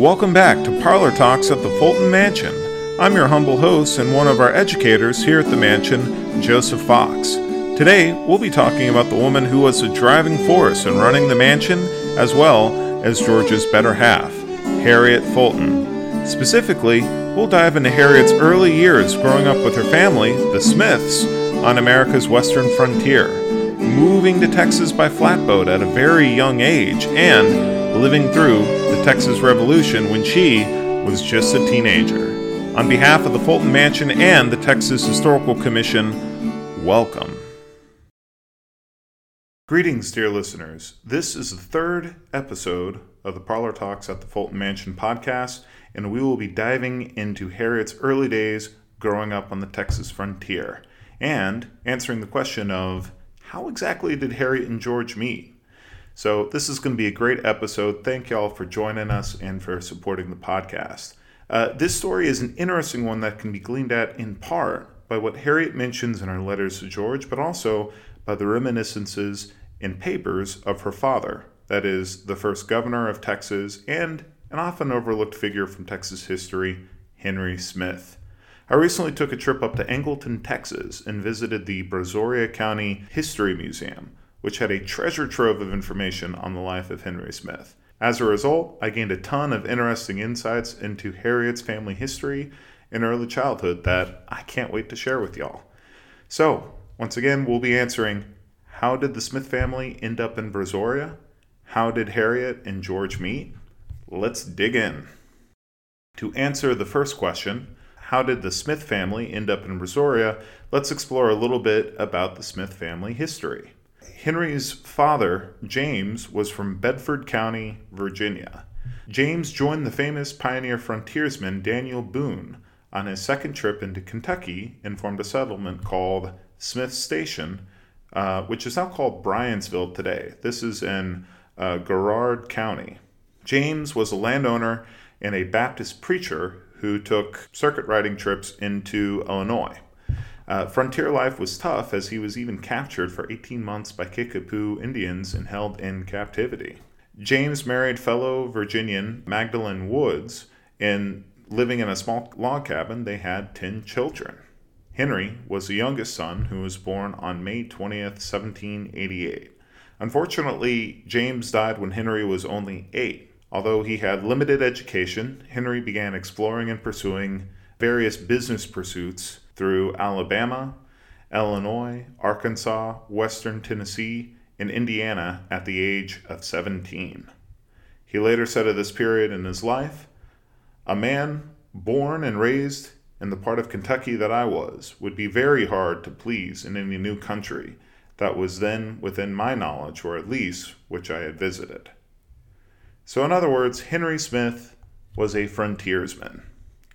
Welcome back to Parlor Talks at the Fulton Mansion. I'm your humble host and one of our educators here at the mansion, Joseph Fox. Today, we'll be talking about the woman who was the driving force in running the mansion, as well as George's better half, Harriet Fulton. Specifically, we'll dive into Harriet's early years growing up with her family, the Smiths, on America's western frontier, moving to Texas by flatboat at a very young age, and living through the Texas Revolution when she was just a teenager. On behalf of the Fulton Mansion and the Texas Historical Commission, welcome. Greetings, dear listeners. This is the third episode of the Parlor Talks at the Fulton Mansion podcast, and we will be diving into Harriet's early days growing up on the Texas frontier and answering the question of how exactly did Harriet and George meet? So, this is going to be a great episode. Thank y'all for joining us and for supporting the podcast. Uh, this story is an interesting one that can be gleaned at in part by what Harriet mentions in her letters to George, but also by the reminiscences in papers of her father, that is, the first governor of Texas and an often overlooked figure from Texas history, Henry Smith. I recently took a trip up to Angleton, Texas, and visited the Brazoria County History Museum, which had a treasure trove of information on the life of Henry Smith. As a result, I gained a ton of interesting insights into Harriet's family history and early childhood that I can't wait to share with y'all. So, once again, we'll be answering how did the Smith family end up in Brazoria? How did Harriet and George meet? Let's dig in. To answer the first question, how did the Smith family end up in Brazoria? Let's explore a little bit about the Smith family history. Henry's father, James, was from Bedford County, Virginia. James joined the famous pioneer frontiersman Daniel Boone on his second trip into Kentucky and formed a settlement called Smith Station, uh, which is now called Bryantsville today. This is in uh, Garrard County. James was a landowner and a Baptist preacher who took circuit riding trips into Illinois. Uh, frontier life was tough as he was even captured for 18 months by Kickapoo Indians and held in captivity. James married fellow Virginian Magdalene Woods, and living in a small log cabin, they had 10 children. Henry was the youngest son who was born on May 20th, 1788. Unfortunately, James died when Henry was only eight. Although he had limited education, Henry began exploring and pursuing various business pursuits through Alabama, Illinois, Arkansas, Western Tennessee, and Indiana at the age of 17. He later said of this period in his life, A man born and raised in the part of Kentucky that I was would be very hard to please in any new country that was then within my knowledge, or at least which I had visited. So, in other words, Henry Smith was a frontiersman.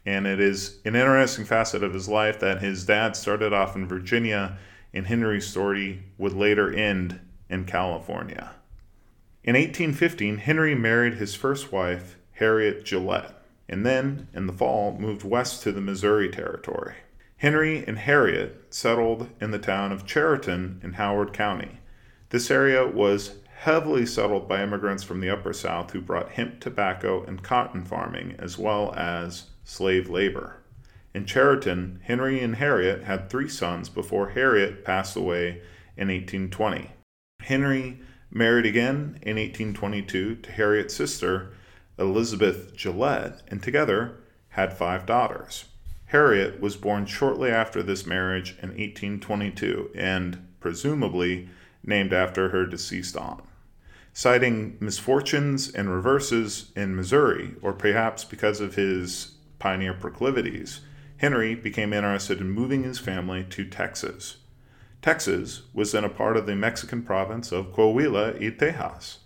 And it is an interesting facet of his life that his dad started off in Virginia, and Henry's story would later end in California. In 1815, Henry married his first wife, Harriet Gillette, and then, in the fall, moved west to the Missouri Territory. Henry and Harriet settled in the town of Chariton in Howard County. This area was heavily settled by immigrants from the Upper South who brought hemp, tobacco, and cotton farming, as well as slave labor. In Chariton, Henry and Harriet had three sons before Harriet passed away in 1820. Henry married again in 1822 to Harriet's sister, Elizabeth Gillette, and together had five daughters. Harriet was born shortly after this marriage in 1822 and, presumably, named after her deceased aunt. Citing misfortunes and reverses in Missouri, or perhaps because of his pioneer proclivities, Henry became interested in moving his family to Texas. Texas was then a part of the Mexican province of Coahuila y Tejas,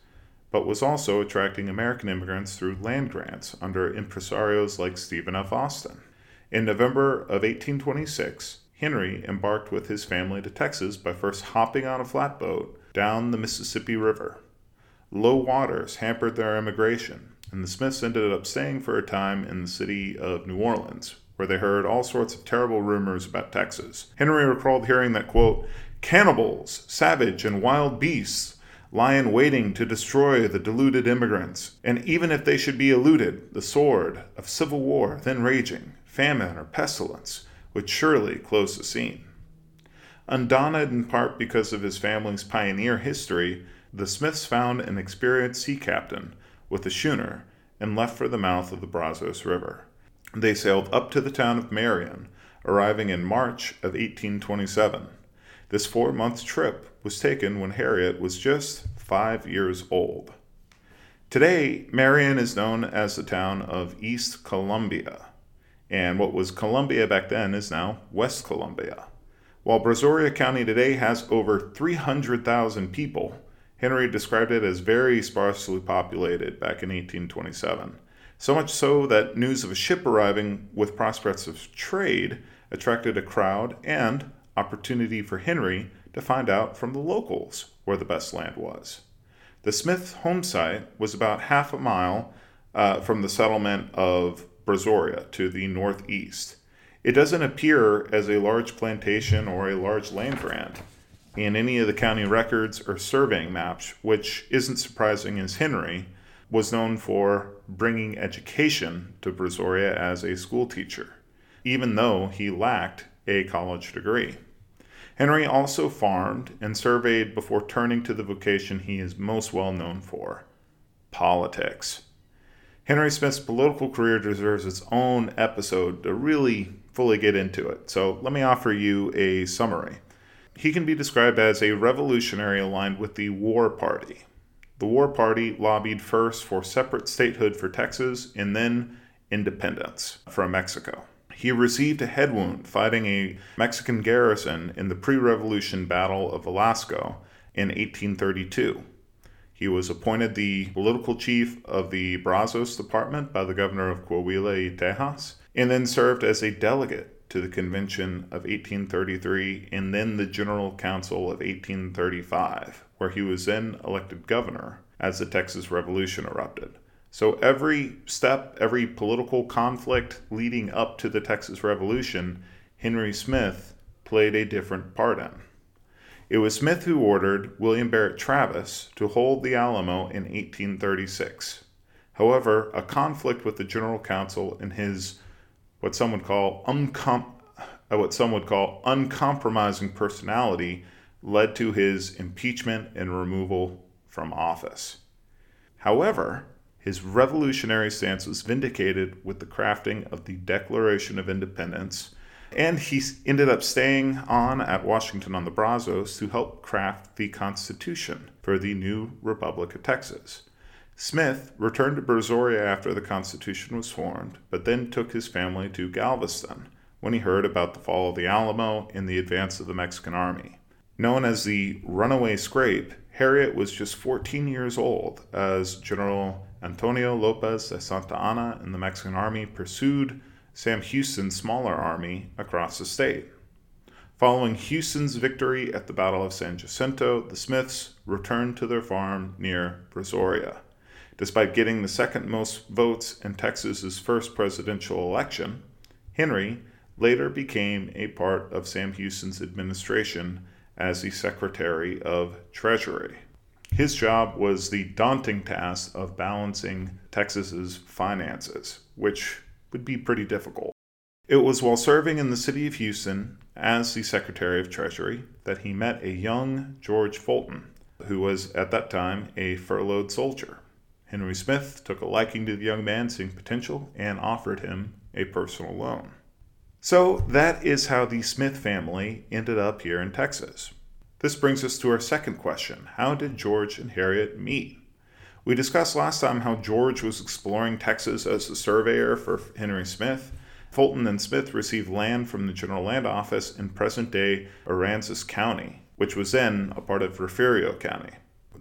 but was also attracting American immigrants through land grants under impresarios like Stephen F. Austin. In November of 1826, Henry embarked with his family to Texas by first hopping on a flatboat down the Mississippi River. Low waters hampered their emigration, and the Smiths ended up staying for a time in the city of New Orleans, where they heard all sorts of terrible rumors about Texas. Henry recalled hearing that, quote, cannibals, savage, and wild beasts lie in waiting to destroy the deluded immigrants. And even if they should be eluded, the sword of civil war then raging, famine or pestilence, would surely close the scene. Undaunted in part because of his family's pioneer history, the Smiths found an experienced sea captain with a schooner and left for the mouth of the Brazos River. They sailed up to the town of Marion, arriving in March of 1827. This four month trip was taken when Harriet was just five years old. Today, Marion is known as the town of East Columbia, and what was Columbia back then is now West Columbia. While Brazoria County today has over 300,000 people, Henry described it as very sparsely populated back in 1827. So much so that news of a ship arriving with prospects of trade attracted a crowd and opportunity for Henry to find out from the locals where the best land was. The Smith home site was about half a mile uh, from the settlement of Brazoria to the northeast. It doesn't appear as a large plantation or a large land grant in any of the county records or surveying maps, which isn't surprising as Henry was known for bringing education to Brazoria as a school teacher, even though he lacked a college degree. Henry also farmed and surveyed before turning to the vocation he is most well known for politics. Henry Smith's political career deserves its own episode to really fully get into it, so let me offer you a summary. He can be described as a revolutionary aligned with the War Party. The War Party lobbied first for separate statehood for Texas and then independence from Mexico. He received a head wound fighting a Mexican garrison in the pre revolution Battle of Velasco in 1832. He was appointed the political chief of the Brazos Department by the governor of Coahuila y Tejas, and then served as a delegate to the Convention of 1833 and then the General Council of 1835, where he was then elected governor as the Texas Revolution erupted. So every step, every political conflict leading up to the Texas Revolution, Henry Smith played a different part in. It was Smith who ordered William Barrett Travis to hold the Alamo in 1836. However, a conflict with the General Council and his what some would call uncom- uh, what some would call uncompromising personality led to his impeachment and removal from office. However, his revolutionary stance was vindicated with the crafting of the Declaration of Independence, and he ended up staying on at Washington on the Brazos to help craft the Constitution for the new Republic of Texas. Smith returned to Brazoria after the Constitution was formed, but then took his family to Galveston when he heard about the fall of the Alamo and the advance of the Mexican army. Known as the Runaway Scrape, Harriet was just 14 years old as General Antonio Lopez de Santa Anna and the Mexican army pursued Sam Houston's smaller army across the state. Following Houston's victory at the Battle of San Jacinto, the Smiths returned to their farm near Brazoria. Despite getting the second most votes in Texas's first presidential election, Henry later became a part of Sam Houston's administration as the Secretary of Treasury. His job was the daunting task of balancing Texas's finances, which would be pretty difficult. It was while serving in the city of Houston as the Secretary of Treasury that he met a young George Fulton, who was at that time a furloughed soldier. Henry Smith took a liking to the young man, seeing potential, and offered him a personal loan. So that is how the Smith family ended up here in Texas. This brings us to our second question How did George and Harriet meet? We discussed last time how George was exploring Texas as a surveyor for Henry Smith. Fulton and Smith received land from the General Land Office in present day Aransas County, which was then a part of Refugio County.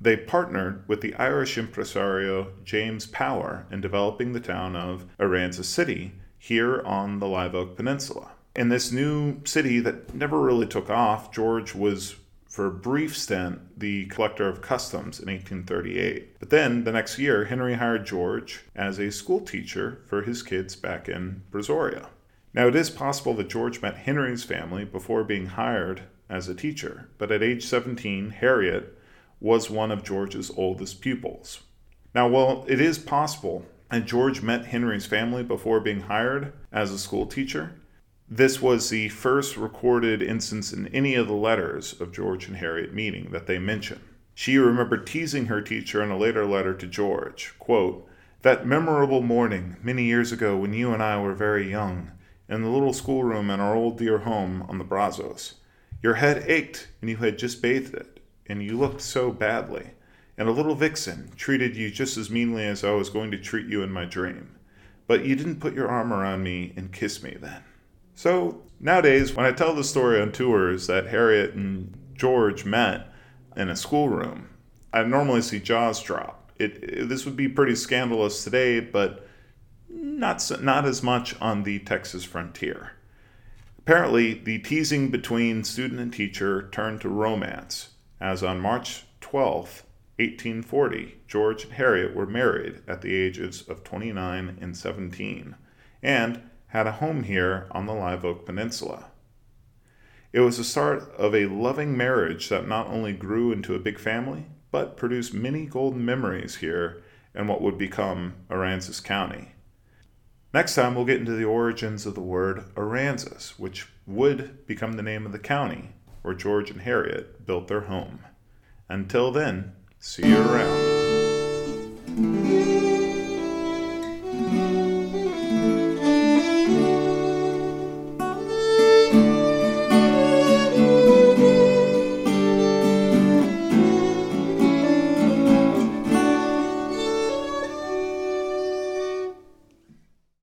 They partnered with the Irish impresario James Power in developing the town of Aransas City here on the Live Oak Peninsula. In this new city that never really took off, George was for a brief stint the collector of customs in 1838. But then, the next year, Henry hired George as a school teacher for his kids back in Brazoria. Now, it is possible that George met Henry's family before being hired as a teacher, but at age 17, Harriet was one of George's oldest pupils. Now, while it is possible that George met Henry's family before being hired as a school teacher, this was the first recorded instance in any of the letters of George and Harriet meeting that they mention. She remembered teasing her teacher in a later letter to George, quote, That memorable morning, many years ago, when you and I were very young, in the little schoolroom in our old dear home on the Brazos. Your head ached, and you had just bathed it, and you looked so badly. And a little vixen treated you just as meanly as I was going to treat you in my dream. But you didn't put your arm around me and kiss me then. So nowadays, when I tell the story on tours that Harriet and George met in a schoolroom, I normally see jaws drop. It, it, this would be pretty scandalous today, but not so, not as much on the Texas frontier. Apparently, the teasing between student and teacher turned to romance, as on March 12, 1840, George and Harriet were married at the ages of 29 and 17, and had a home here on the Live Oak Peninsula. It was the start of a loving marriage that not only grew into a big family, but produced many golden memories here in what would become Aransas County. Next time, we'll get into the origins of the word Aransas, which would become the name of the county where George and Harriet built their home. Until then, see you around.